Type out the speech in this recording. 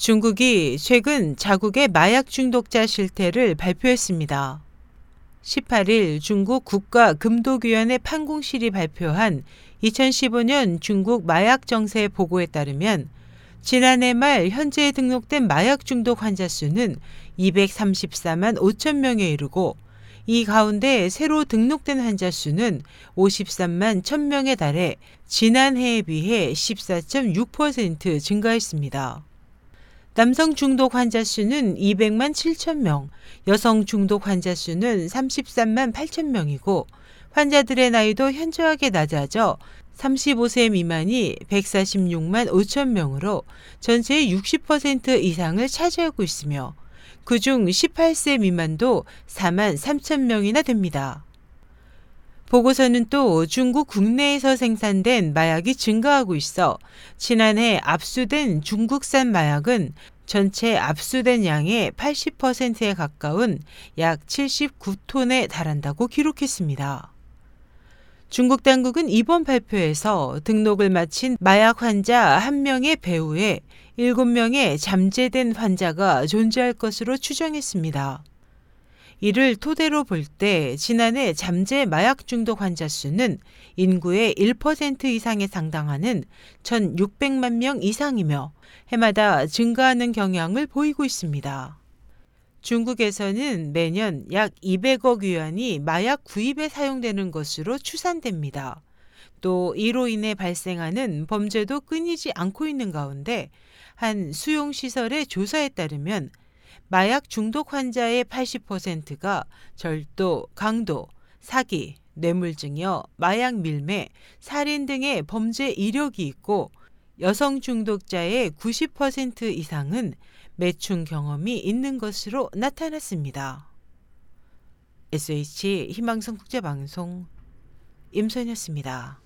중국이 최근 자국의 마약 중독자 실태를 발표했습니다. 18일 중국 국가금독위원회 판공실이 발표한 2015년 중국 마약 정세 보고에 따르면 지난해 말 현재 등록된 마약 중독 환자 수는 234만 5천 명에 이르고 이 가운데 새로 등록된 환자 수는 53만 1,000명에 달해 지난해에 비해 14.6% 증가했습니다. 남성 중독 환자 수는 200만 7천 명, 여성 중독 환자 수는 33만 8천 명이고 환자들의 나이도 현저하게 낮아져 35세 미만이 146만 5천 명으로 전체의 60% 이상을 차지하고 있으며 그중 18세 미만도 4만 3천 명이나 됩니다. 보고서는 또 중국 국내에서 생산된 마약이 증가하고 있어 지난해 압수된 중국산 마약은 전체 압수된 양의 80%에 가까운 약 79톤에 달한다고 기록했습니다. 중국 당국은 이번 발표에서 등록을 마친 마약 환자 1명의 배후에 7명의 잠재된 환자가 존재할 것으로 추정했습니다. 이를 토대로 볼 때 지난해 잠재 마약 중독 환자 수는 인구의 1% 이상에 상당하는 1,600만 명 이상이며 해마다 증가하는 경향을 보이고 있습니다. 중국에서는 매년 약 200억 위안이 마약 구입에 사용되는 것으로 추산됩니다. 또 이로 인해 발생하는 범죄도 끊이지 않고 있는 가운데 한 수용시설의 조사에 따르면 마약 중독 환자의 80%가 절도, 강도, 사기, 뇌물증여, 마약 밀매, 살인 등의 범죄 이력이 있고 여성 중독자의 90% 이상은 매춘 경험이 있는 것으로 나타났습니다. SH 희망성 국제방송 임선이었습니다.